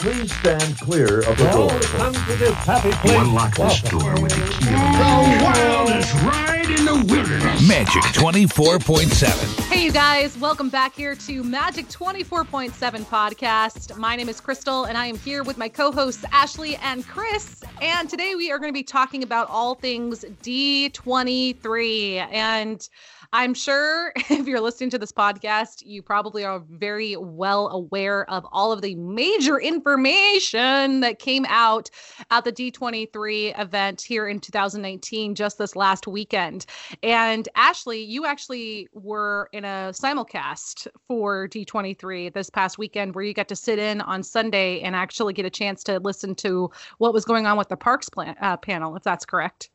Please stand clear of the Well, door. come to this happy place. You unlock this Welcome. door with the key The wildest ride in the wilderness. Magic 24.7. Hey, you guys, welcome back here to Magic 24.7 podcast. My name is Crystal, and I am here with my co hosts, Ashley and Chris. And today we are going to be talking about all things D23. And I'm sure if you're listening to this podcast, you probably are very well aware of all of the major information that came out at the D23 event here in 2019, just this last weekend. And Ashley, you actually were in a simulcast for D23 this past weekend where you got to sit in on Sunday and actually get a chance to listen to what was going on with the Parks plan, uh, panel, if that's correct.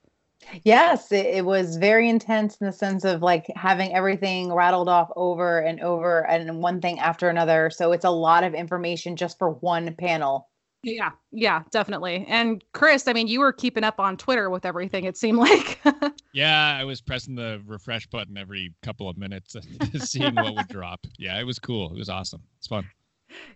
Yes, it, it was very intense in the sense of like having everything rattled off over and over and one thing after another. So it's a lot of information just for one panel. Yeah, yeah, definitely. And Chris, I mean, you were keeping up on Twitter with everything, it seemed like. Yeah, I was pressing the refresh button every couple of minutes, seeing what would drop. Yeah, it was cool. It was awesome. It's fun.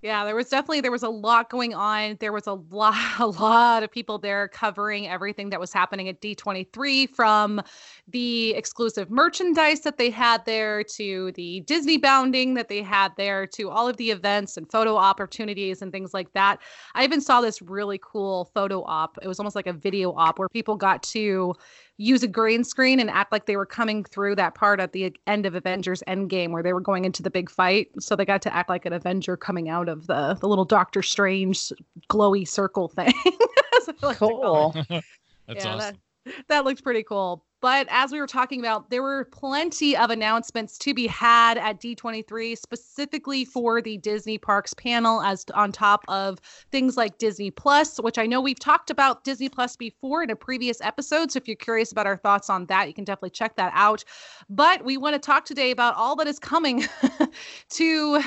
Yeah, there was definitely there was a lot going on. There was a lot a lot of people there covering everything that was happening at D23 from the exclusive merchandise that they had there to the Disney bounding that they had there to all of the events and photo opportunities and things like that. I even saw this really cool photo op. It was almost like a video op where people got to use a green screen and act like they were coming through that part at the end of Avengers Endgame where they were going into the big fight. So they got to act like an Avenger coming out of the the little Doctor Strange glowy circle thing. Like to call it. Cool. That's Yeah, awesome. That, that looked pretty cool. But as we were talking about, there were plenty of announcements to be had at D23, specifically for the Disney Parks panel, as on top of things like Disney Plus, which I know we've talked about Disney Plus before in a previous episode. So if you're curious about our thoughts on that, you can definitely check that out. But we want to talk today about all that is coming to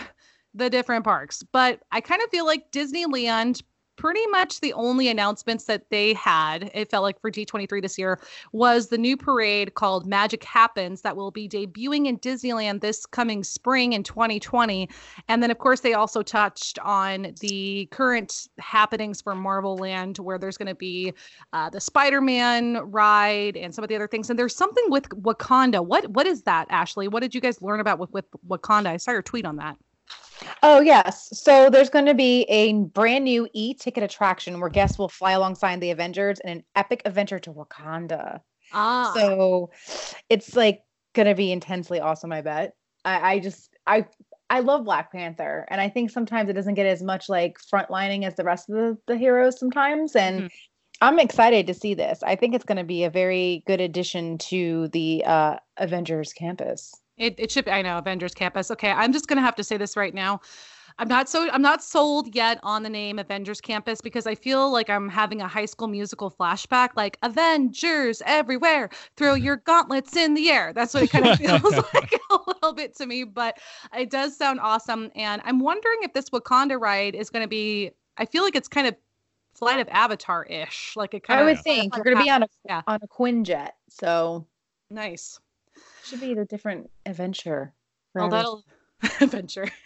the different parks. But I kind of feel like Disneyland pretty much the only announcements that they had, it felt like for D23 this year, was the new parade called Magic Happens that will be debuting in Disneyland this coming spring in 2020. And then, of course, they also touched on the current happenings for Marvel Land, where there's going to be uh, the Spider Man ride and some of the other things. And there's something with Wakanda. What What is that, Ashley? What did you guys learn about with, with Wakanda? I saw your tweet on that. Oh, yes. So there's going to be a brand new e ticket attraction where guests will fly alongside the Avengers in an epic adventure to Wakanda. Ah, So it's like going to be intensely awesome, I bet. I, I just, I, I love Black Panther, and I think sometimes it doesn't get as much like frontlining as the rest of the, the heroes sometimes. And Mhm. I'm excited to see this. I think it's going to be a very good addition to the uh, Avengers campus. It, it should be, I know Avengers Campus. Okay, I'm just gonna have to say this right now. I'm not so I'm not sold yet on the name Avengers Campus because I feel like I'm having a high school musical flashback, like Avengers everywhere, throw your gauntlets in the air. That's what it kind of feels like a little bit to me, but it does sound awesome. And I'm wondering if this Wakanda ride is gonna be I feel like it's kind of Flight of Avatar ish. Like it kind I of I would think you're going to be on a Yeah. on a Quinjet, so nice. Should be a different adventure. Well, that'll adventure.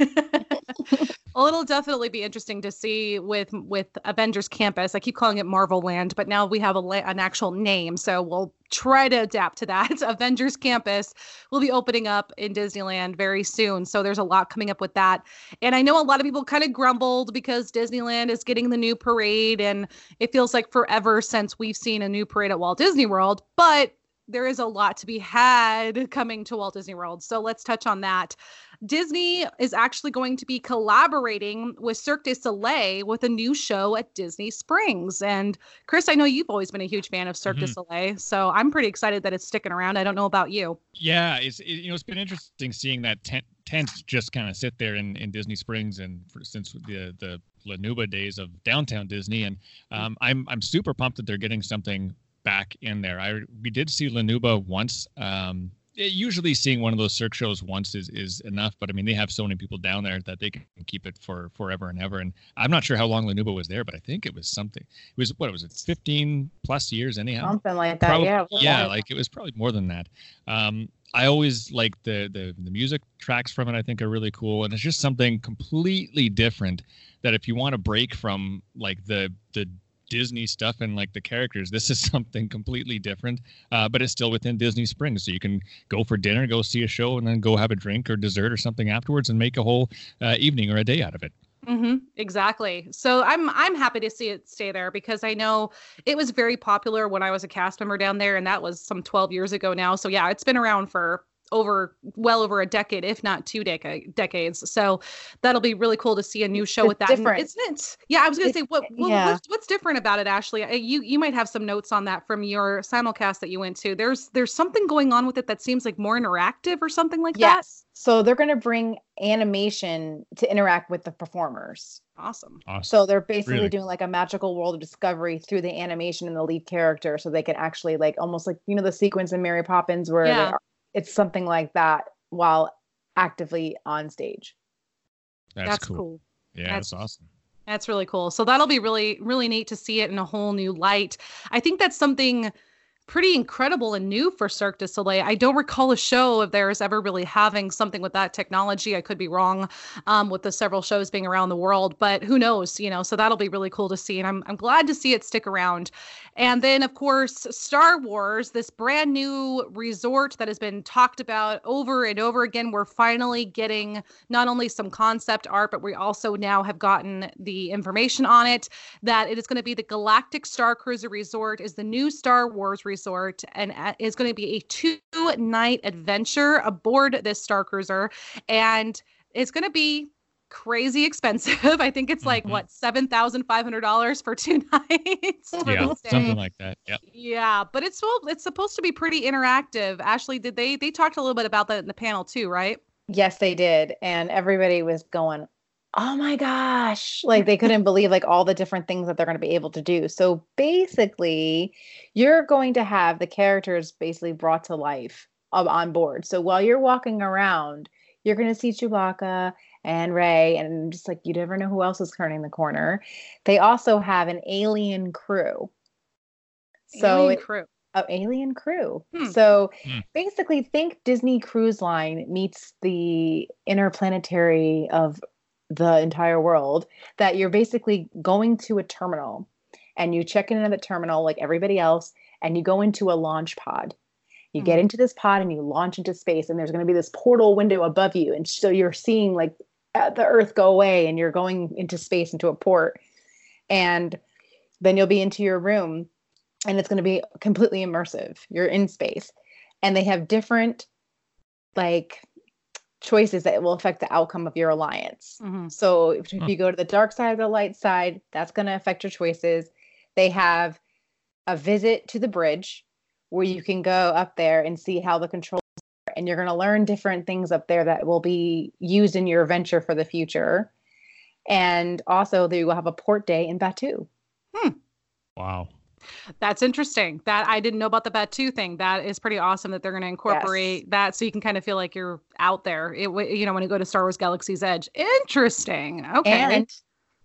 well, it'll definitely be interesting to see with with Avengers Campus. I keep calling it Marvel Land, but now we have a la- an actual name, so we'll try to adapt to that. Avengers Campus will be opening up in Disneyland very soon, so there's a lot coming up with that. And I know a lot of people kind of grumbled because Disneyland is getting the new parade, and it feels like forever since we've seen a new parade at Walt Disney World, but there is a lot to be had coming to Walt Disney World. So let's touch on that. Disney is actually going to be collaborating with Cirque du Soleil with a new show at Disney Springs. And Chris, I know you've always been a huge fan of Cirque du Mhm. Soleil, so I'm pretty excited that it's sticking around. I don't know about you. Yeah, it's it, you know it's been interesting seeing that tent tent just kind of sit there in, in Disney Springs and for, since the the La Nouba days of downtown Disney, and um, I'm I'm super pumped that they're getting something back in there. I we did see La Nouba once um, usually seeing one of those Cirque shows once is is enough. But I mean, they have so many people down there that they can keep it for forever and ever. And I'm not sure how long La Nouba was there, but I think it was something. It was what was it, 15 plus years anyhow? Something like that. Probably- yeah. yeah, like it was probably more than that. Um, I always like the, the the music tracks from it. I think are really cool, and it's just something completely different. That if you want to break from like the the Disney stuff and like the characters, this is something completely different. Uh, but it's still within Disney Springs, so you can go for dinner, go see a show, and then go have a drink or dessert or something afterwards, and make a whole uh, evening or a day out of it. hmm exactly. So I'm I'm happy to see it stay there because I know it was very popular when I was a cast member down there, and that was some 12 years ago now. So yeah, it's been around for over well over a decade, if not two decade decades. So that'll be really cool to see a new show It's with that, different. isn't it? Yeah, I was gonna It- say what, what yeah. what's, what's different about it, Ashley? You you might have some notes on that from your simulcast that you went to. There's there's something going on with it that seems like more interactive or something like that. Yes. So they're going to bring animation to interact with the performers. Awesome. Awesome. So they're basically Really? doing like a magical world of discovery through the animation and the lead character, so they can actually like almost like you know the sequence in Mary Poppins where they Yeah. are- it's something like that while actively on stage. that's, That's cool. cool. Yeah, That's- that's awesome. That's really cool. So that'll be really, really neat to see it in a whole new light. I think that's something pretty incredible and new for Cirque du Soleil. I don't recall a show of theirs ever really having something with that technology. I could be wrong um, with the several shows being around the world, but who knows, you know? So that'll be really cool to see. And I'm, I'm glad to see it stick around. And then, of course, Star Wars, this brand new resort that has been talked about over and over again. We're finally getting not only some concept art, but we also now have gotten the information on it that it is going to be the Galactic Star Cruiser Resort is the new Star Wars resort and uh, is going to be a two night adventure aboard this Star Cruiser and it's going to be crazy expensive. I think it's like Mhm. what $7,500 for two nights. for Yeah, something like that. Yeah. Yeah, but it's well, it's supposed to be pretty interactive. Ashley, did they they talked a little bit about that in the panel too, right? Yes, they did, and everybody was going, "Oh my gosh!" Like they couldn't believe like all the different things that they're going to be able to do. So basically, you're going to have the characters basically brought to life of on board. So while you're walking around, you're going to see Chewbacca and Rey, and just like you never know who else is turning the corner. They also have an alien crew. So Alien it- crew. Oh, alien crew. Hmm. So Hmm. basically, think Disney Cruise Line meets the interplanetary of the entire world. That you're basically going to a terminal and you check in at the terminal like everybody else, and you go into a launch pod. You get Mhm. into this pod and you launch into space, and there's going to be this portal window above you. And so you're seeing like uh, the Earth go away, and you're going into space into a port. And then you'll be into your room and it's going to be completely immersive. You're in space, and they have different like choices that will affect the outcome of your alliance. Mhm. So if, if you go to the dark side or the light side, that's going to affect your choices. They have a visit to the bridge where you can go up there and see how the controls are, and you're going to learn different things up there that will be used in your venture for the future. And also, they will have a port day in Batuu. Hmm. Wow. That's interesting. That I didn't know about the Batuu thing. That is pretty awesome that they're going to incorporate that so you can kind of feel like you're out there. It you know when you go to Star Wars Galaxy's Edge. Interesting. Okay. and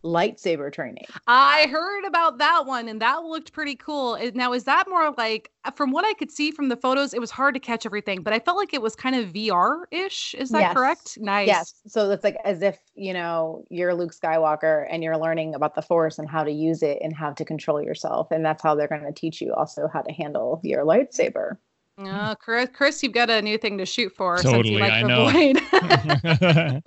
lightsaber training. I heard about that one and that looked pretty cool. Now, is that more like, uh, from what I could see from the photos, it was hard to catch everything, but I felt like it was kind of VR ish. Is that Yes. correct? Nice. Yes. So it's like as if, you know, you're Luke Skywalker and you're learning about the Force and how to use it and how to control yourself. And that's how they're going to teach you also how to handle your lightsaber. Uh, Chris, Chris, you've got a new thing to shoot for since you Totally, like I the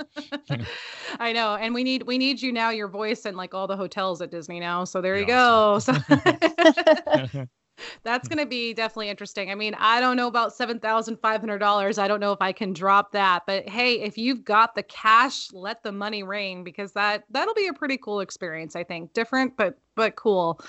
know. I know, and we need we need you now. Your voice in like all the hotels at Disney now. So there you Be go. So that's going to be definitely interesting. I mean, I don't know about seven thousand five hundred dollars. I don't know if I can drop that, but hey, if you've got the cash, let the money rain because that that'll be a pretty cool experience. I think different, but but cool.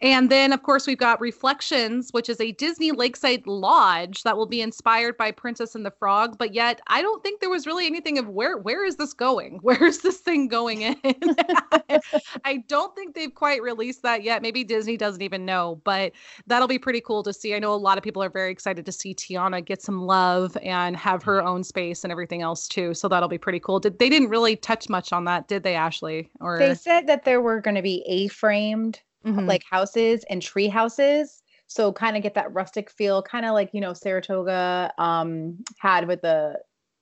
And then, of course, we've got Reflections, which is a Disney Lakeside Lodge that will be inspired by Princess and the Frog. But yet, I don't think there was really anything of where where is this going? Where is this thing going in? I don't think they've quite released that yet. Maybe Disney doesn't even know, but that'll be pretty cool to see. I know a lot of people are very excited to see Tiana get some love and have her own space and everything else too. So that'll be pretty cool. Did they didn't really touch much on that, did they, Ashley? Or They said that there were going to be A-framed Mhm. like houses and tree houses. So kind of get that rustic feel, kind of like you know Saratoga um, had with the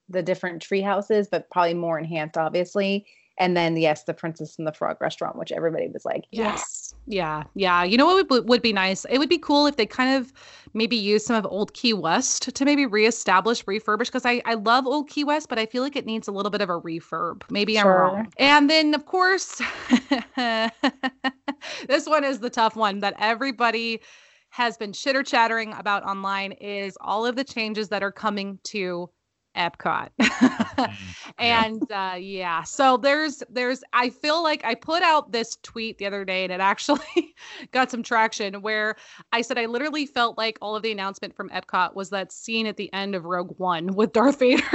the different tree houses, but probably more enhanced, obviously. And then yes, the Princess and the Frog restaurant, which everybody was like, Yes. Yeah. Yeah. You know what would, would be nice? It would be cool if they kind of maybe use some of Old Key West to maybe reestablish, refurbish, because I, I love Old Key West, but I feel like it needs a little bit of a refurb. Maybe I'm wrong. And then, of course, this one is the tough one that everybody has been chitter chattering about online is all of the changes that are coming to Epcot. Mm, and uh yeah so there's there's i feel like i put out this tweet the other day and it actually got some traction where i said i literally felt like all of the announcement from epcot was that scene at the end of rogue one with darth vader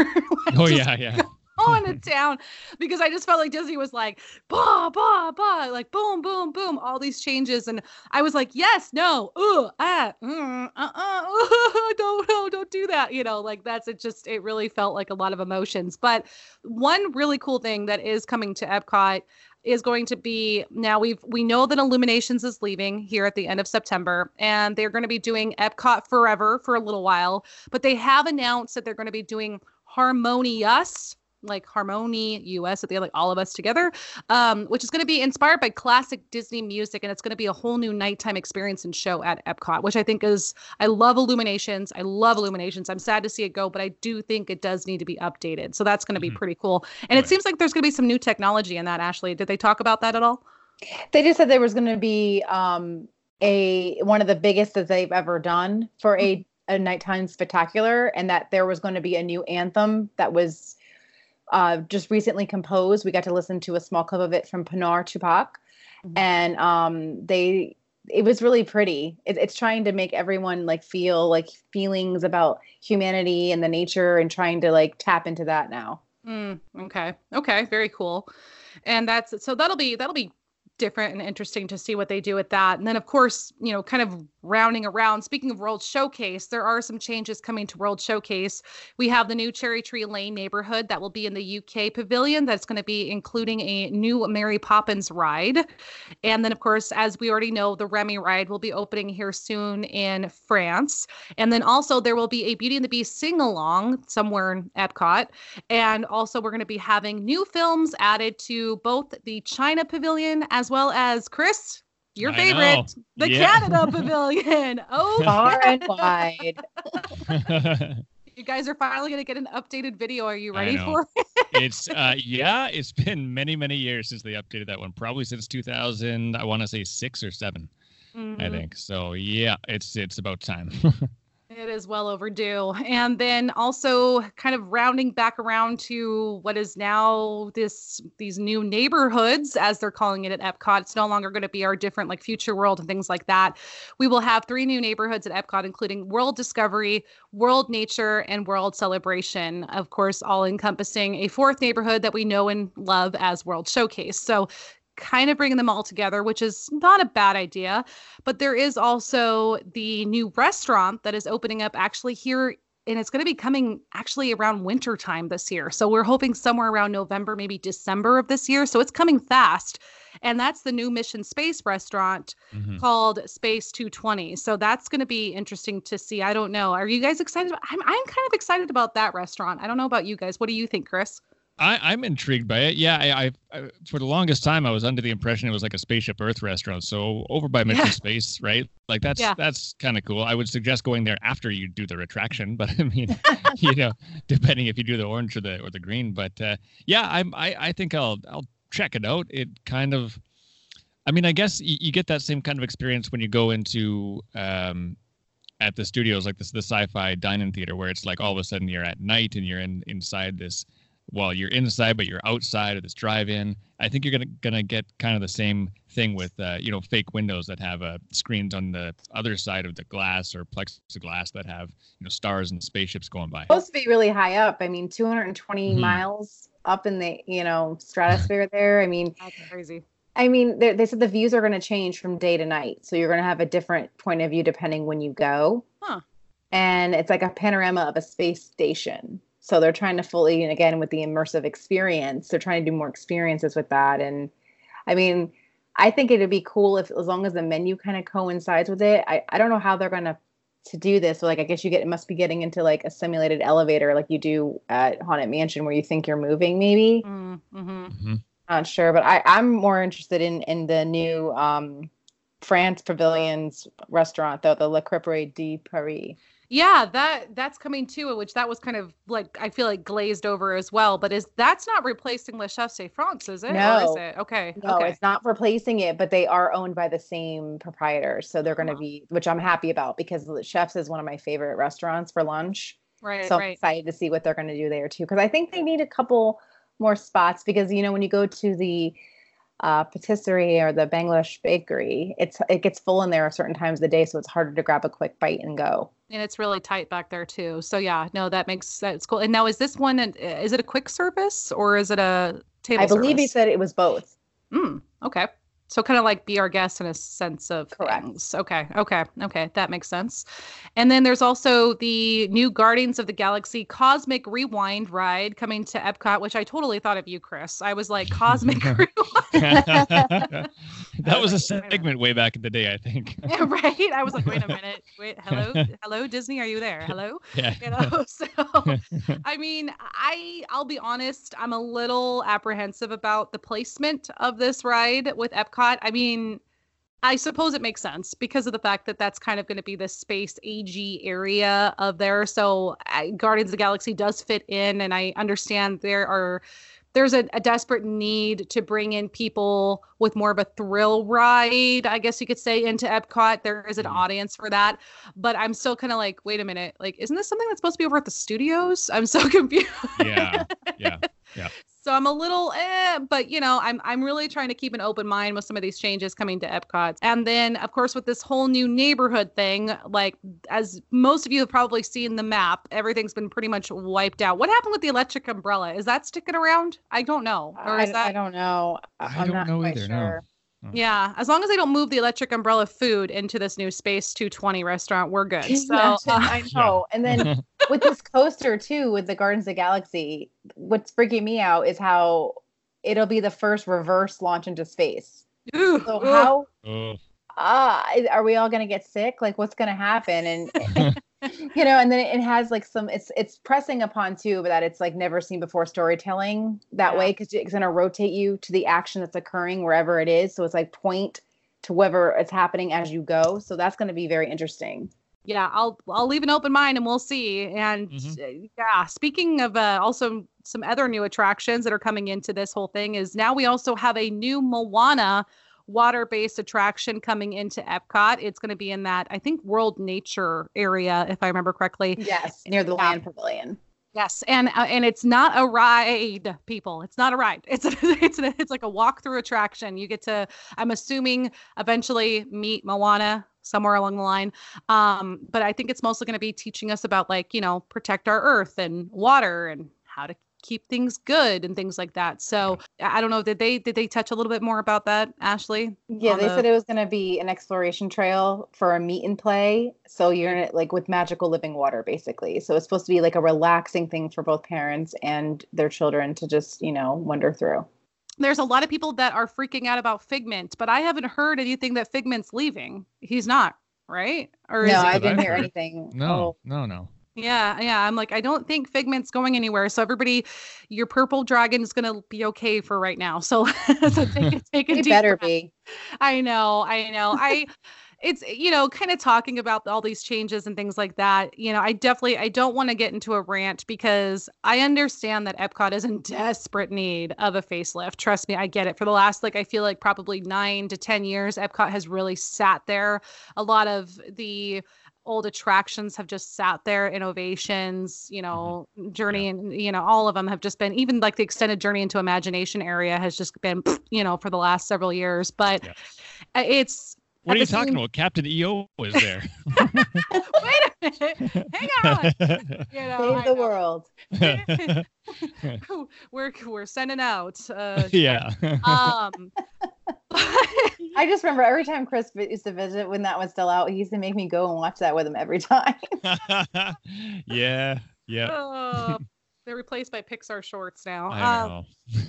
oh yeah, yeah. Going to town because I just felt like Disney was like, bah, bah, bah, like boom, boom, boom, all these changes. And I was like, yes, no, ooh, ah, mm, uh-uh, don't, no, don't do that. You know, like that's it just, it really felt like a lot of emotions. But one really cool thing that is coming to Epcot is going to be now we've we know that illuminations is leaving here at the end of september and they're going to be doing epcot forever for a little while but they have announced that they're going to be doing harmonious like Harmony US at the end, like all of us together, um, which is going to be inspired by classic Disney music, and it's going to be a whole new nighttime experience and show at Epcot, which I think is I love Illuminations. I love Illuminations. I'm sad to see it go, but I do think it does need to be updated. So that's going to be Mhm. pretty cool. And it seems like there's going to be some new technology in that. Ashley, did they talk about that at all? They just said there was going to be um, a one of the biggest that they've ever done for a a nighttime spectacular, and that there was going to be a new anthem that was uh, just recently composed. We got to listen to a small clip of it from Pinar Toprak, Mhm. and um, they it was really pretty. It, it's trying to make everyone like feel like feelings about humanity and the nature, and trying to like tap into that now. Mm, okay. Okay. Very cool. And that's so that'll be that'll be different and interesting to see what they do with that. And then of course, you know, kind of rounding around, speaking of World Showcase, there are some changes coming to World Showcase. We have the new Cherry Tree Lane neighborhood that will be in the UK pavilion that's going to be including a new Mary Poppins ride. And then of course, as we already know, the Remy ride will be opening here soon in France. And then also there will be a Beauty and the Beast sing along somewhere in Epcot. And also, we're going to be having new films added to both the China Pavilion as well as Chris, your I favorite, know. the Yeah. Canada Pavilion. Oh, Far and wide. you guys are finally going to get an updated video. Are you ready for it? it's uh yeah, it's been many many years since they updated that one. Probably since 2000, I want to say 6 or 7, I Mhm. think. So yeah, it's it's about time. It is well overdue. And then also kind of rounding back around to what is now this these new neighborhoods as they're calling it at Epcot. It's no longer going to be our different like future world and things like that. We will have three new neighborhoods at Epcot including World Discovery, World Nature and World Celebration. Of course, all encompassing a fourth neighborhood that we know and love as World Showcase. So kind of bringing them all together, which is not a bad idea. But there is also the new restaurant that is opening up actually here. And it's going to be coming actually around winter time this year. So we're hoping somewhere around November, maybe December of this year. So it's coming fast. And that's the new Mission Space restaurant Mhm. called Space 220. So that's going to be interesting to see. I don't know. Are you guys excited? I'm, I'm kind of excited about that restaurant. I don't know about you guys. What do you think, Chris? I, I'm intrigued by it. Yeah, I, I, I for the longest time I was under the impression it was like a spaceship Earth restaurant. So over by Mission Yeah. Space, right? Like that's Yeah. that's kind of cool. I would suggest going there after you do the retraction, but I mean, you know, depending if you do the orange or the or the green. But uh, yeah, I'm I, I think I'll I'll check it out. It kind of, I mean, I guess you, you get that same kind of experience when you go into um at the studios like this the sci-fi dining theater where it's like all of a sudden you're at night and you're in inside this well, you're inside, but you're outside of this drive-in. I think you're gonna gonna get kind of the same thing with uh, you know fake windows that have uh, screens on the other side of the glass or plexiglass that have you know stars and spaceships going by. supposed to be really high up. I mean, 220 Mhm. miles up in the you know stratosphere there. I mean, That's crazy. I mean, they, they said the views are going to change from day to night, so you're going to have a different point of view depending when you go. Huh. And it's like a panorama of a space station. So they're trying to fully, and again with the immersive experience, they're trying to do more experiences with that. And I mean, I think it'd be cool if, as long as the menu kind of coincides with it. I, I don't know how they're going to to do this. So like, I guess you get it must be getting into like a simulated elevator, like you do at Haunted Mansion, where you think you're moving, maybe Mm-hmm. hmm not sure, but I, I'm more interested in in the new um, France Pavilions restaurant, though the Le Crêperie de Paris. Yeah, that that's coming too, which that was kind of like I feel like glazed over as well. But is that's not replacing Le Chef de France, is it? No. is it? Okay. No, okay. it's not replacing it, but they are owned by the same proprietors, so they're going to Huh. be, which I'm happy about because Le Chefs is one of my favorite restaurants for lunch. right, so I'm right. excited to see what they're going to do there too, because I think they need a couple more spots because you know when you go to the uh, patisserie or the Bangladesh bakery, it's it gets full in there at certain times of the day, so it's harder to grab a quick bite and go. And it's really tight back there too. So yeah, no, that makes that's cool. And now is this one? an- Is it a quick service or is it a table? I believe he said it was both. Mm, okay. So kind of like be our guest in a sense of Correct. things. Okay. Okay. Okay. That makes sense. And then there's also the new Guardians of the Galaxy Cosmic Rewind ride coming to Epcot, which I totally thought of you, Chris. I was like, Cosmic Rewind. that was a was like, a segment way back in the day, I think. Yeah, right. I was like, wait a minute. Wait, hello, hello, Disney, are you there? Hello. yeah. You know, so I mean, I I'll be honest, I'm a little apprehensive about the placement of this ride with Epcot. I mean, I suppose it makes sense because of the fact that that's kind of going to be the space AG area of there. So I, Guardians of the Galaxy does fit in, and I understand there are there's a, a desperate need to bring in people with more of a thrill ride, I guess you could say, into Epcot. There is an Mhm. audience for that, but I'm still kind of like, wait a minute, like, isn't this something that's supposed to be over at the studios? I'm so confused. yeah. Yeah. So I'm a little eh, but you know, I'm I'm really trying to keep an open mind with some of these changes coming to Epcot. And then of course with this whole new neighborhood thing, like as most of you have probably seen the map, everything's been pretty much wiped out. What happened with the electric umbrella? Is that sticking around? I don't know. Or I, that I don't know. I I'm don't not know quite either, no. Sure. Yeah, as long as they don't move the electric umbrella food into this new Space 220 restaurant, we're good. Can So uh, I know. And then with this coaster too, with the Guardians of the Galaxy, what's freaking me out is how it'll be the first reverse launch into space. ooh, So ooh. how uh, are we all going to get sick? Like, what's going to happen? And you know, and then it has like some. It's it's pressing upon too, but that it's like never seen before storytelling that Yeah. way because it's going to rotate you to the action that's occurring wherever it is. So it's like point to wherever it's happening as you go. So that's going to be very interesting. yeah i'll i'll leave an open mind and we'll see and Mhm. uh, yeah speaking of uh, also some other new attractions that are coming into this whole thing is now we also have a new moana water-based attraction coming into epcot it's going to be in that i think world nature area if i remember correctly Yes, near the Yeah. land pavilion. Yes, and uh, and it's not a ride, people. It's not a ride. It's a, it's a, it's like a walk-through attraction. You get to, I'm assuming, eventually meet Moana somewhere along the line. Um, but I think it's mostly going to be teaching us about like you know protect our earth and water and how to keep things good and things like that. So I I don't know. Did they did they touch a little bit more about that, Ashley? Yeah, they the- said it was going to be an exploration trail for a meet and play. So you're in it like with magical living water, basically. So it's supposed to be like a relaxing thing for both parents and their children to just, you know, wander through. There's a lot of people that are freaking out about Figment, but I haven't heard anything that Figment's leaving. He's not, right? Or no, is I didn't I've hear anything. no, Oh, no, no. Yeah, yeah. I'm like, I don't think Figment's going anywhere. So everybody, your purple dragon is gonna be okay for right now. So, so take it, take a it deep better breath. be. I know, I know. I it's you know, kind of talking about all these changes and things like that. You know, I definitely I don't want to get into a rant because I understand that Epcot is in desperate need of a facelift. Trust me, I get it. For the last like I feel like probably 9 to 10 years, Epcot has really sat there. A lot of the old attractions have just sat there innovations you mm-hmm. know journey and you know all of them have just been even like the extended journey into imagination area has just been you know for the last several years but Yeah. it's What are you the talking about? Captain EO was there. wait a minute hang on you know, Save I the know. world. we're we're sending out uh yeah. um I just remember every time Chris used to visit when that was still out, he used to make me go and watch that with him every time. yeah. Yeah. uh, they're replaced by pixar shorts now I Um,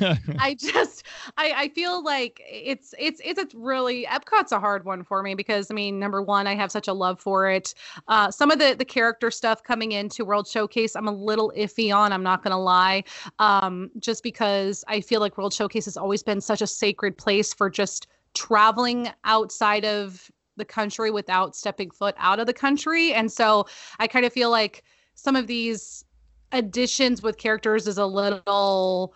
know. I just I I feel like it's it's it's a really Epcot's a hard one for me because I mean number one I have such a love for it. Uh, some of the the character stuff coming into World Showcase I'm a little iffy on. I'm not gonna lie, um, just because I feel like World Showcase has always been such a sacred place for just traveling outside of the country without stepping foot out of the country, and so I kind of feel like some of these additions with characters is a little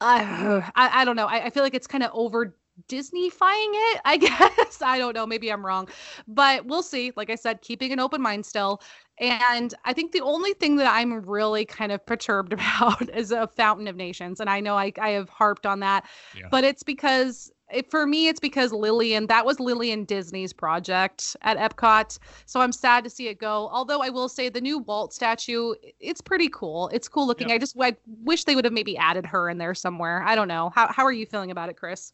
I, I I don't know. I, I feel like it's kind of over Disneyfying it, I guess. I don't know. Maybe I'm wrong, but we'll see. Like I said, keeping an open mind still. And I think the only thing that I'm really kind of perturbed about is a Fountain of Nations. And I know I, I have harped on that, Yeah. but it's because it, for me, it's because Lillian, that was Lillian Disney's project at Epcot. So I'm sad to see it go. Although I will say the new Walt statue, it's pretty cool. It's cool looking. Yep. I just I wish they would have maybe added her in there somewhere. I don't know. How how are you feeling about it, Chris?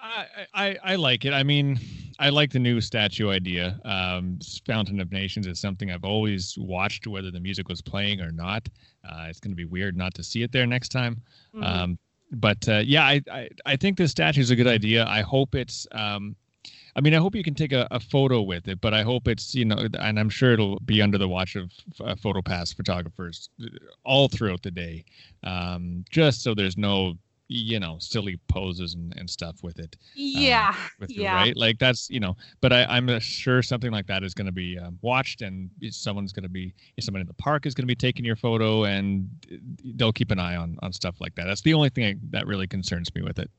I, I I like it. I mean, I like the new statue idea. Um, Fountain of Nations is something I've always watched, whether the music was playing or not. Uh, it's going to be weird not to see it there next time. Mhm. Um, but uh, yeah, I, I I think this statue is a good idea. I hope it's. Um, I mean, I hope you can take a, a photo with it, but I hope it's you know, and I'm sure it'll be under the watch of uh, PhotoPass photographers all throughout the day, um, just so there's no you know silly poses and, and stuff with it yeah. with it, yeah. right? Like that's you know, but I, I'm uh, sure something like that is going to be um, watched, and someone's going to be, someone in the park is going to be taking your photo, and uh, they'll keep an eye on on stuff like that. That's the only thing I, that really concerns me with it.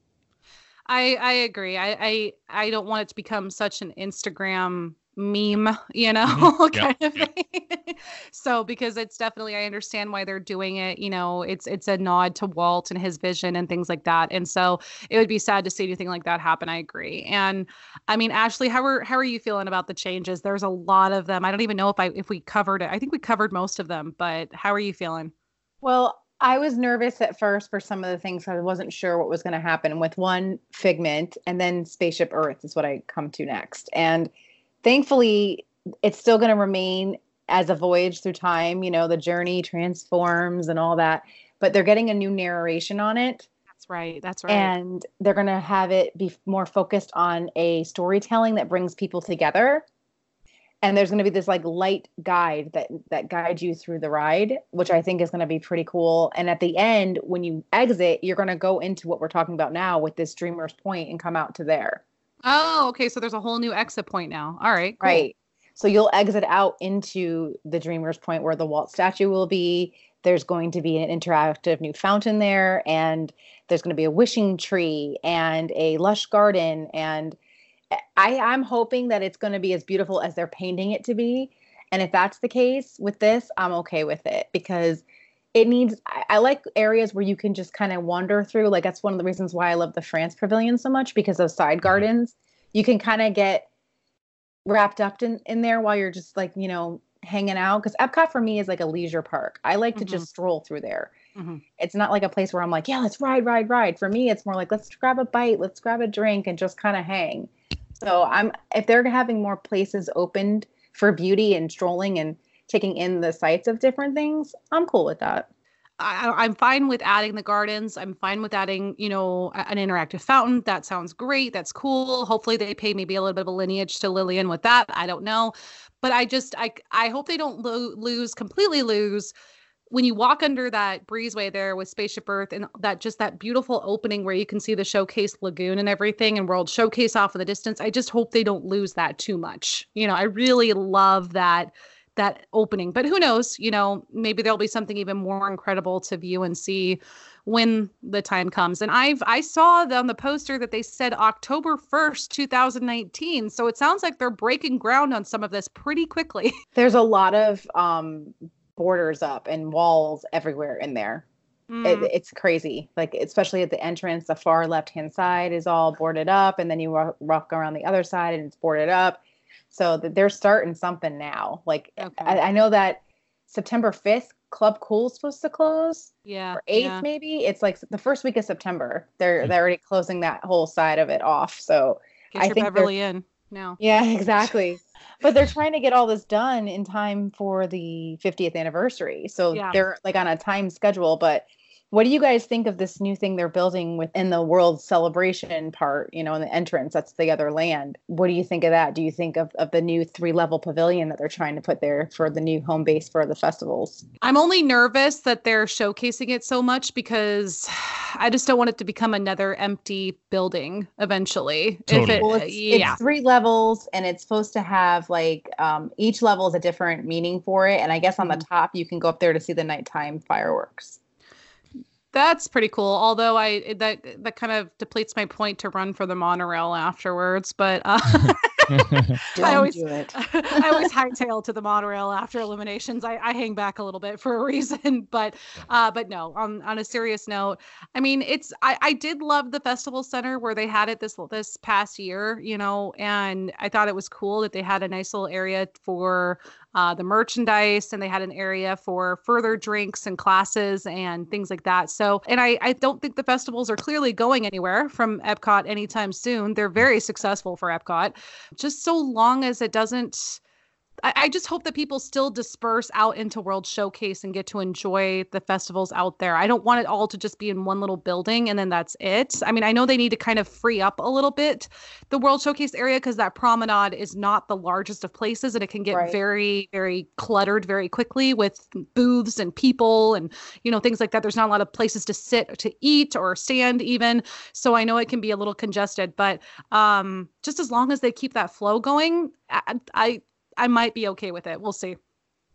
I I agree. I I I don't want it to become such an Instagram meme, you know, Mhm. kind Yeah, of thing. so because it's definitely I understand why they're doing it, you know, it's it's a nod to Walt and his vision and things like that. And so it would be sad to see anything like that happen. I agree. And I mean, Ashley, how are how are you feeling about the changes? There's a lot of them. I don't even know if I if we covered it. I think we covered most of them, but how are you feeling? Well, I was nervous at first for some of the things. I wasn't sure what was going to happen with one Figment and then Spaceship Earth is what I come to next. And thankfully, it's still going to remain as a voyage through time. You know, the journey transforms and all that, but they're getting a new narration on it. That's right. That's right. And they're going to have it be more focused on a storytelling that brings people together. And there's going to be this like light guide that that guides you through the ride, which I think is going to be pretty cool. And at the end, when you exit, you're going to go into what we're talking about now with this Dreamer's Point and come out to there. Oh, okay. So there's a whole new exit point now. All right. cool. Right. So you'll exit out into the Dreamer's Point where the Walt statue will be. There's going to be an interactive new fountain there, and there's going to be a wishing tree and a lush garden. And I, I'm hoping that it's going to be as beautiful as they're painting it to be. And if that's the case with this, I'm okay with it because it needs, I, I like areas where you can just kind of wander through. Like, that's one of the reasons why I love the France Pavilion so much because of side gardens. You can kind of get wrapped up in, in there while you're just like, you know, hanging out. Because Epcot for me is like a leisure park. I like to Mhm. just stroll through there. Mhm. It's not like a place where I'm like, yeah, let's ride, ride, ride. For me, it's more like, let's grab a bite, let's grab a drink, and just kind of hang. So I'm if they're having more places opened for beauty and strolling and taking in the sights of different things, I'm cool with that. I, I'm fine with adding the gardens. I'm fine with adding, you know, an interactive fountain. That sounds great. That's cool. Hopefully, they pay maybe a little bit of a lineage to Lillian with that. I don't know, but I just I I hope they don't lo- lose completely lose when you walk under that breezeway there with Spaceship Earth and that just that beautiful opening where you can see the showcase lagoon and everything and World Showcase off in the distance. I just hope they don't lose that too much. You know, I really love that that opening. But who knows? You know, maybe there'll be something even more incredible to view and see when the time comes. And I've I saw on the poster that they said October 1st, 2019. So it sounds like they're breaking ground on some of this pretty quickly. There's a lot of um, borders up and walls everywhere in there. Mm. It, it's crazy. Like especially at the entrance, the far left hand side is all boarded up, and then you walk, walk around the other side and it's boarded up. So th- they're starting something now. Like Okay. I, I know that September 5th, Club Cool's supposed to close. yeah. or eighth yeah. maybe it's like the first week of september they're hmm. they're already closing that whole side of it off so Get I think Beverly in now. yeah exactly but they're trying to get all this done in time for the 50th anniversary so Yeah. they're like on a time schedule but what do you guys think of this new thing they're building within the world celebration part you know in the entrance that's the other land what do you think of that do you think of, of the new three level pavilion that they're trying to put there for the new home base for the festivals I'm only nervous that they're showcasing it so much because I just don't want it to become another empty building eventually. If Totally. it, well it's, yeah. it's three levels and it's supposed to have like um, each level is a different meaning for it and i guess on the Mhm. top you can go up there to see the nighttime fireworks That's pretty cool. Although I that that kind of depletes my point to run for the monorail afterwards, but uh, I always do it I always hightail to the monorail after Illuminations. I, I hang back a little bit for a reason, but uh, but no. On on a serious note, I mean, it's I, I did love the festival center where they had it this this past year, you know, and I thought it was cool that they had a nice little area for uh, the merchandise and they had an area for further drinks and classes and things like that. So, and I, I don't think the festivals are clearly going anywhere from Epcot anytime soon. They're very successful for Epcot, just so long as it doesn't. I, I just hope that people still disperse out into World Showcase and get to enjoy the festivals out there. I don't want it all to just be in one little building and then that's it. I mean, I know they need to kind of free up a little bit the World Showcase area because that promenade is not the largest of places and it can get Right. very, very cluttered very quickly with booths and people and, you know, things like that. There's not a lot of places to sit, to eat, or stand even. So I know it can be a little congested, but um, just as long as they keep that flow going, I, I I might be okay with it. We'll see.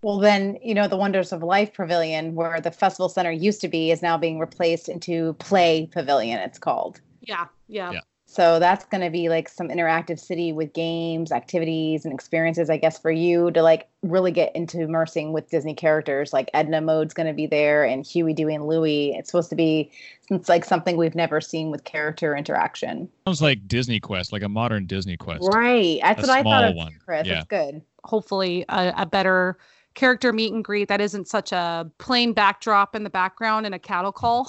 well then you know the wonders of life pavilion where the festival center used to be is now being replaced into play pavilion it's called Yeah, yeah. Yeah. So that's going to be like some interactive city with games activities and experiences i guess for you to like really get into immersing with disney characters like edna mode's going to be there and huey dewey and louie it's supposed to be it's like something we've never seen with character interaction Sounds like Disney Quest, like a modern Disney Quest. right that's A what i thought small of one. chris Yeah. it's good Hopefully, a, a better character meet and greet that isn't such a plain backdrop in the background and a cattle call.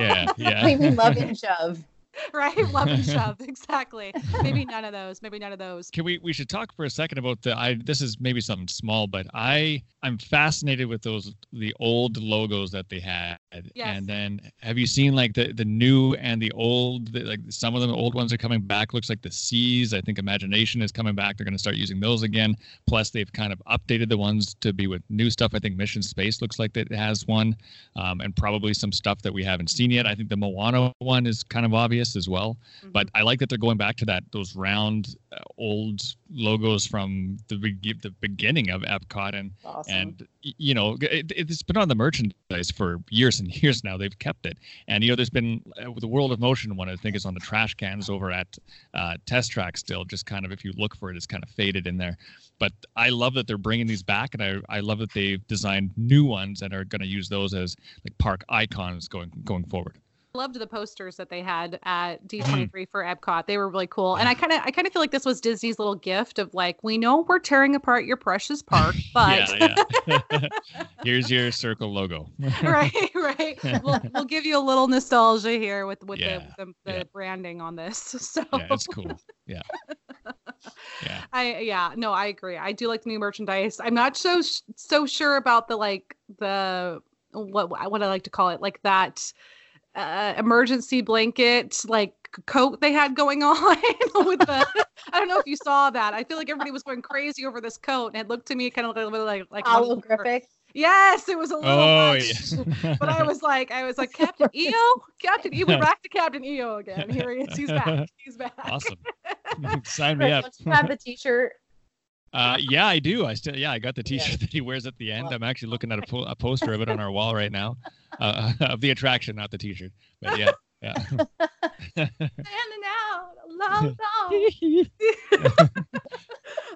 Yeah, yeah. we love and shove right? Love and shove. Exactly. Maybe none of those. Maybe none of those. Can we we should talk for a second about the I this is maybe something small, but I I'm fascinated with those the old logos that they had. Yes. And then have you seen like the the new and the old the, like some of them old ones are coming back looks like the seas. I think Imagination is coming back. They're going to start using those again. Plus they've kind of updated the ones to be with new stuff. I think Mission Space looks like it has one. Um, and probably some stuff that we haven't seen yet. I think the Moana one is kind of obvious as well but I like that they're going back to that those round uh, old logos from the the beginning of Epcot and awesome. and you know it, it's been on the merchandise for years and years now. They've kept it. And you know there's been uh, the World of Motion one I think is on the trash cans over at uh, Test Track still. Just kind of if you look for it it's kind of faded in there. But I love that they're bringing these back and I I love that they've designed new ones and are going to use those as like park icons going going forward. Loved the posters that they had at D23 mm. for Epcot. They were really cool. And I kind of I kind of feel like this was Disney's little gift of like, we know we're tearing apart your precious park, but yeah, yeah. Here's your circle logo. right, right. We'll, we'll give you a little nostalgia here with with Yeah, the, the, the branding on this. So yeah, it's cool. Yeah. Yeah. I yeah, no, I agree. I do like the new merchandise. I'm not so so sure about the like the what what I like to call it, like that uh, emergency blanket like coat they had going on with the I don't know if you saw that. I feel like everybody was going crazy over this coat and it looked to me kind of like a little like like holographic Yes, it was a little Oh much. yeah. But I was like, I was like, Captain EO, Captain EO, we're back to Captain EO again. Here he is. He's back. He's back. awesome. Sign me Chris, up. don't have the t-shirt Uh, yeah, I do. I still, yeah, I got the T-shirt that he wears at the end. I'm actually looking at a, po- a poster of it on our wall right now, uh, of the attraction, not the T-shirt. But yeah, yeah. Standing out, love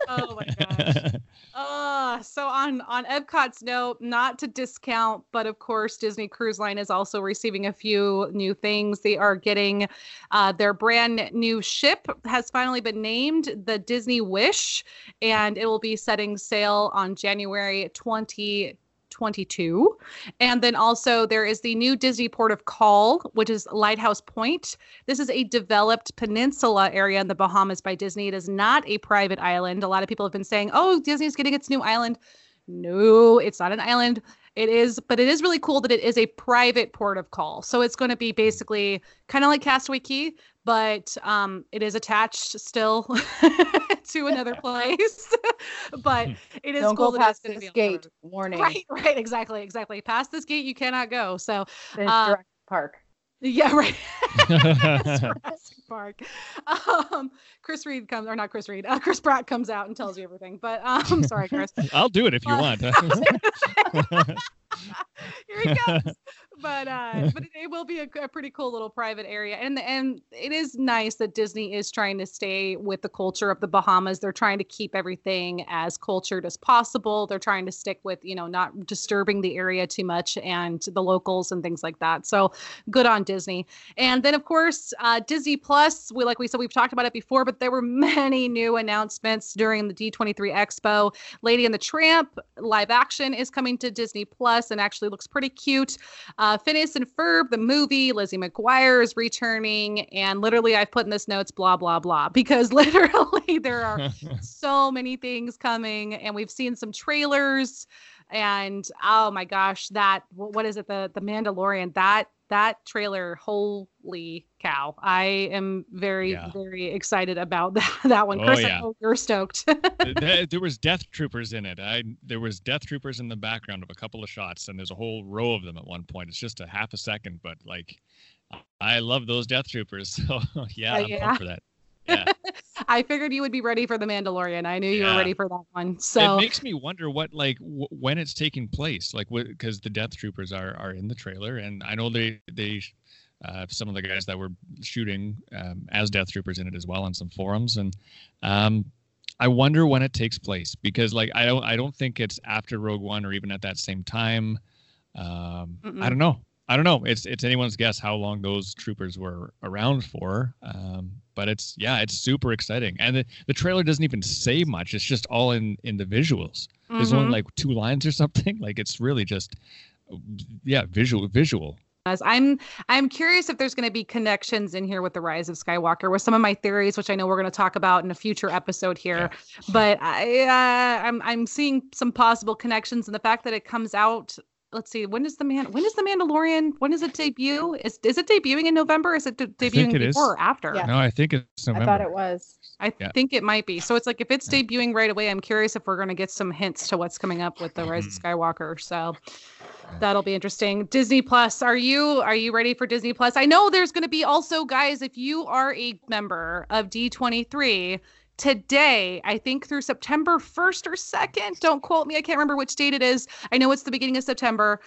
oh my gosh. So on on Epcot's note, not to discount, but of course Disney Cruise Line is also receiving a few new things. They are getting uh, their brand new ship has finally been named the Disney Wish, and it will be setting sail on January 2022. And then also there is the new Disney Port of Call, which is Lighthouse Point. This is a developed peninsula area in the Bahamas by Disney. It is not a private island. A lot of people have been saying, "Oh, Disney's getting its new island." No, it's not an island. It is, but it is really cool that it is a private port of call. So it's going to be basically kind of like Castaway Cay, but um, it is attached still to another place. but it is Don't cool go that past it's this be on gate. Warning. Right, right, exactly, exactly. Past this gate, you cannot go. So, Uh, Park. yeah, right. Jurassic Park. Um, Chris Reed comes, or not Chris Reed, uh, Chris Pratt comes out and tells you everything. But um, sorry, Chris. I'll do it if you Uh, want. Here he comes. But uh, but it, will be a, a pretty cool little private area, and and it is nice that Disney is trying to stay with the culture of the Bahamas. They're trying to keep everything as cultured as possible. They're trying to stick with you know not disturbing the area too much and the locals and things like that. So good on Disney. And then of course uh, Disney Plus. We like we said we've talked about it before, but there were many new announcements during the D23 Expo. Lady and the Tramp live action is coming to Disney Plus and actually looks pretty cute. Uh, Uh, Phineas and Ferb, the movie, Lizzie McGuire is returning, and literally I've put in this notes blah blah blah because literally there are so many things coming, and we've seen some trailers, and oh my gosh, that what is it the the Mandalorian that that trailer holy cow i am very Yeah. very excited about that, that one Oh, chris yeah. you're stoked there, there was death troopers in it. I there was death troopers in the background of a couple of shots, and there's a whole row of them at one point. It's just a half a second, but like, I love those death troopers. So yeah, Uh, I'm yeah. pumped for that. Yeah, I figured you would be ready for the Mandalorian. I knew you were ready for that one. So it makes me wonder what like w- when it's taking place, like because the death troopers are are in the trailer, and I know they they. Uh, some of the guys that were shooting um, as death troopers in it as well on some forums and um, I wonder when it takes place because like I don't I don't think it's after Rogue One or even at that same time. Um, Mm-mm. I don't know. I don't know. It's it's anyone's guess how long those troopers were around for. Um, but it's yeah, it's super exciting. And the, the trailer doesn't even say much. It's just all in in the visuals. There's Mhm. only like two lines or something. Like it's really just yeah, visual visual. As I'm I'm curious if there's going to be connections in here with the Rise of Skywalker with some of my theories, which I know we're going to talk about in a future episode here. But I uh, I'm I'm seeing some possible connections, and the fact that it comes out. Let's see. when is the man? When is the Mandalorian? When does it debut? Is is it debuting in November? Is it de- debuting it is. before or after? Yeah. No, I think it's November. I thought it was. I Yeah. think it might be. So it's like if it's debuting right away, I'm curious if we're going to get some hints to what's coming up with the Rise of Mhm. Skywalker. So that'll be interesting. Disney Plus, are you are you ready for Disney Plus? I know there's going to be also guys if you are a member of D23 today, I think through September 1st or 2nd, don't quote me, I can't remember which date it is. I know it's the beginning of September.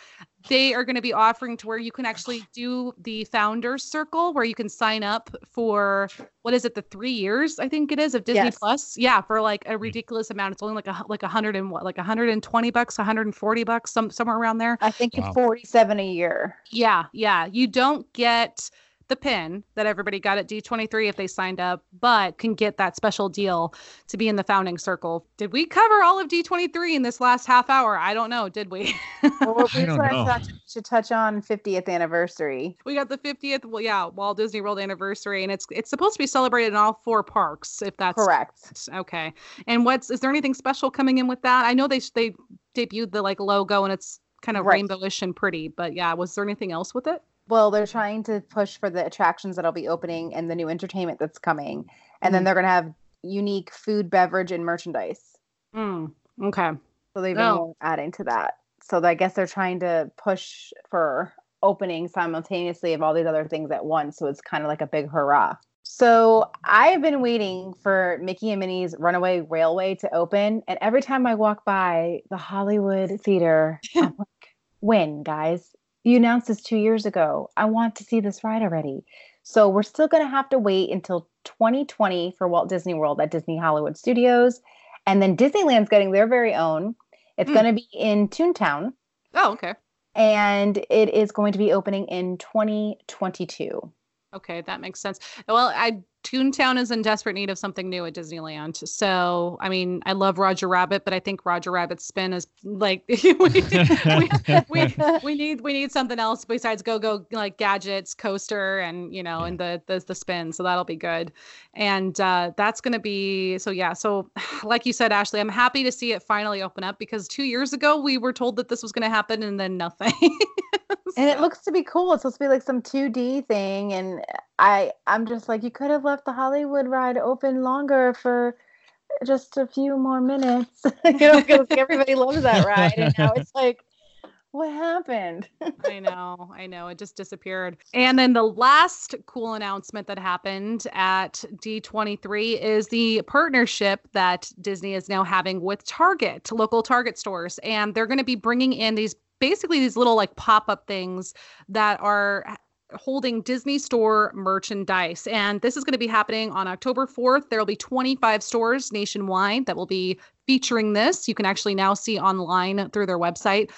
They are going to be offering to where you can actually do the founders circle where you can sign up for what is it the 3 years I think it is of Disney Yes. Plus. Yeah, for like a mm-hmm. ridiculous amount. It's only like a like a 100 and what like 120 bucks, 140 bucks, some somewhere around there. I think Wow. it's 47 a year. Yeah, yeah. You don't get the pin that everybody got at D23 if they signed up, but can get that special deal to be in the founding circle. Did we cover all of D23 in this last half hour? I don't know. Did we? Well, we I should touch, should touch on 50th anniversary. we got the 50th, well, yeah, Walt Disney World anniversary, and it's it's supposed to be celebrated in all four parks. If that's Correct. Okay. And what's is there anything special coming in with that? I know they they debuted the like logo and it's kind of Right. rainbowish and pretty, but yeah, was there anything else with it? Well, they're trying to push for the attractions that'll be opening and the new entertainment that's coming. And then Mhm. they're going to have unique food, beverage, and merchandise. Mm, okay. So they've been adding to that. So I guess they're trying to push for opening simultaneously of all these other things at once. So it's kind of like a big hurrah. So I've been waiting for Mickey and Minnie's Runaway Railway to open, and every time I walk by the Hollywood Theater, I'm like, "When, guys? You announced this two years ago. I want to see this ride already." So we're still going to have to wait until 2020 for Walt Disney World at Disney Hollywood Studios, and then Disneyland's getting their very own. It's Hmm. going to be in Toontown, Oh, okay. and it is going to be opening in 2022. Okay, that makes sense. Well, I Toontown is in desperate need of something new at Disneyland. So, I mean, I love Roger Rabbit, but I think Roger Rabbit's spin is like we, we, we, we need we need something else besides go go like gadgets, coaster, and you know, Yeah. and the, the the spin. So that'll be good, and uh, that's gonna be so yeah. So, like you said, Ashley, I'm happy to see it finally open up because two years ago we were told that this was gonna happen and then nothing. and it looks to be cool. It's supposed to be like some 2D thing, and I I'm just like you could have left the Hollywood ride open longer for just a few more minutes. you know, because everybody loves that ride, and now it's like, what happened? I know, I know. It just disappeared. And then the last cool announcement that happened at D23 is the partnership that Disney is now having with Target, local Target stores. And they're going to be bringing in these basically these little like pop up things that are holding Disney store merchandise. And this is going to be happening on October 4th. There will be 25 stores nationwide that will be featuring this. You can actually now see online through their website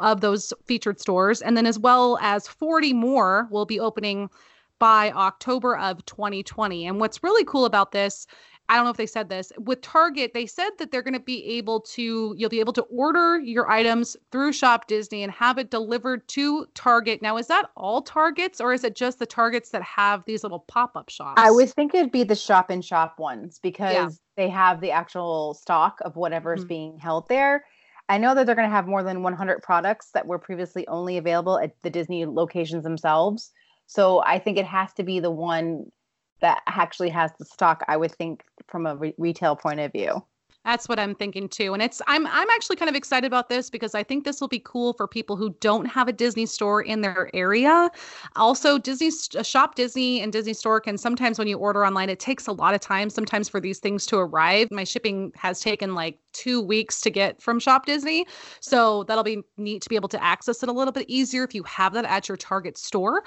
of those featured stores. And then as well as 40 more will be opening by October of 2020. And what's really cool about this, I don't know if they said this, with Target, they said that they're going to be able to, you'll be able to order your items through Shop Disney and have it delivered to Target. Now, is that all Targets or is it just the Targets that have these little pop up shops? I would think it'd be the shop in shop ones because they have the actual stock of whatever's Mhm. being held there. I know that they're going to have more than 100 products that were previously only available at the Disney locations themselves. So I think it has to be the one that actually has the stock. I would think from a re- retail point of view. That's what I'm thinking too. And it's I'm I'm actually kind of excited about this because I think this will be cool for people who don't have a Disney store in their area. Also, Disney uh, Shop Disney and Disney Store can sometimes when you order online it takes a lot of time sometimes for these things to arrive. My shipping has taken like 2 weeks to get from Shop Disney. So that'll be neat to be able to access it a little bit easier if you have that at your Target store.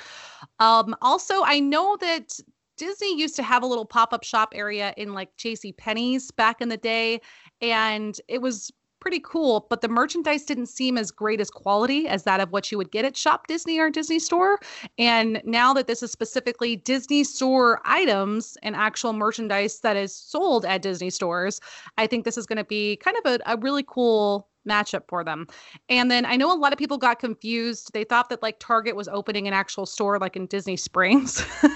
Um also, I know that Disney used to have a little pop-up shop area in like JC Penney's back in the day and it was pretty cool but the merchandise didn't seem as great as quality as that of what you would get at shop disney or disney store and now that this is specifically disney store items and actual merchandise that is sold at disney stores i think this is going to be kind of a, a really cool matchup for them and then i know a lot of people got confused they thought that like target was opening an actual store like in disney springs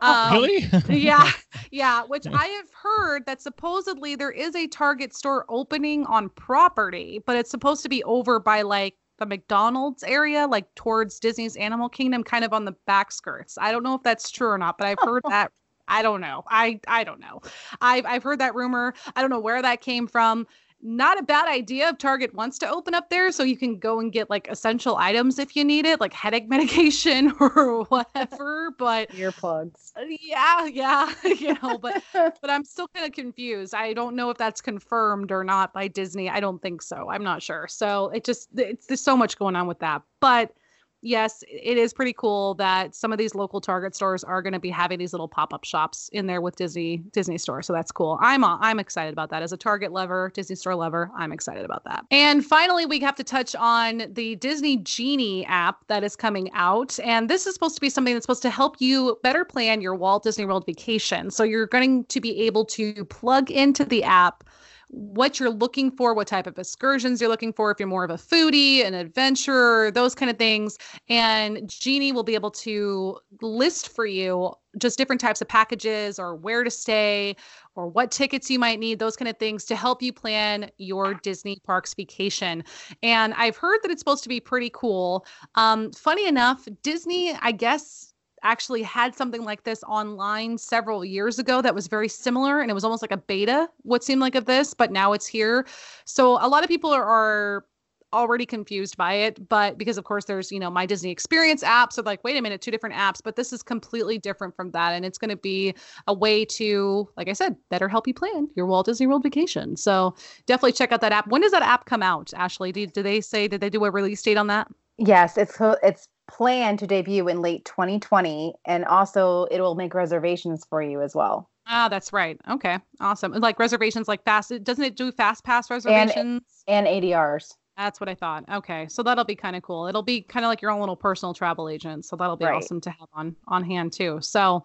Um, really? yeah, yeah. Which I have heard that supposedly there is a Target store opening on property, but it's supposed to be over by like the McDonald's area, like towards Disney's Animal Kingdom, kind of on the back skirts. I don't know if that's true or not, but I've heard that. I don't know. I I don't know. I've I've heard that rumor. I don't know where that came from. Not a bad idea if Target wants to open up there so you can go and get like essential items if you need it, like headache medication or whatever. But Earplugs. uh, yeah, yeah, you know, but but I'm still kind of confused. I don't know if that's confirmed or not by Disney. I don't think so. I'm not sure. So it just it's there's so much going on with that. But yes, it is pretty cool that some of these local Target stores are going to be having these little pop-up shops in there with Disney Disney store. So that's cool. I'm uh, I'm excited about that as a Target lover, Disney store lover. I'm excited about that. And finally, we have to touch on the Disney Genie app that is coming out, and this is supposed to be something that's supposed to help you better plan your Walt Disney World vacation. So you're going to be able to plug into the app what you're looking for, what type of excursions you're looking for, if you're more of a foodie, an adventurer, those kind of things. And Genie will be able to list for you just different types of packages or where to stay or what tickets you might need, those kind of things to help you plan your Disney parks vacation. And I've heard that it's supposed to be pretty cool. Um, funny enough, Disney, I guess, actually had something like this online several years ago that was very similar and it was almost like a beta what seemed like of this but now it's here so a lot of people are, are already confused by it, but because of course there's, you know, my Disney Experience app. So like, wait a minute, two different apps, but this is completely different from that. And it's going to be a way to, like I said, better help you plan your Walt Disney World vacation. So definitely check out that app. When does that app come out, Ashley? Did, did they say, did they do a release date on that? Yes, it's it's planned to debut in late 2020 and also it will make reservations for you as well. Ah, that's right. Okay. Awesome. Like reservations like fast doesn't it do fast pass reservations? And, and ADRs. That's what I thought. Okay. So that'll be kind of cool. It'll be kind of like your own little personal travel agent. So that'll be Right. awesome to have on on hand too. So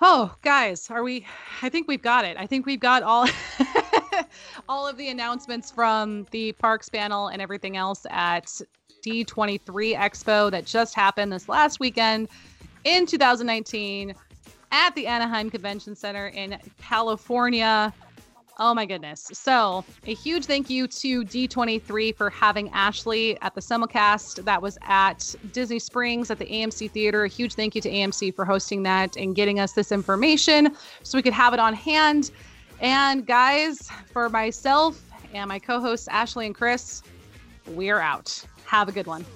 oh guys, are we I think we've got it. I think we've got all all of the announcements from the parks panel and everything else at D23 Expo that just happened this last weekend in 2019 at the Anaheim Convention Center in California. Oh my goodness. So, a huge thank you to D23 for having Ashley at the simulcast that was at Disney Springs at the AMC Theater. A huge thank you to AMC for hosting that and getting us this information so we could have it on hand. And, guys, for myself and my co hosts, Ashley and Chris, we're out. Have a good one.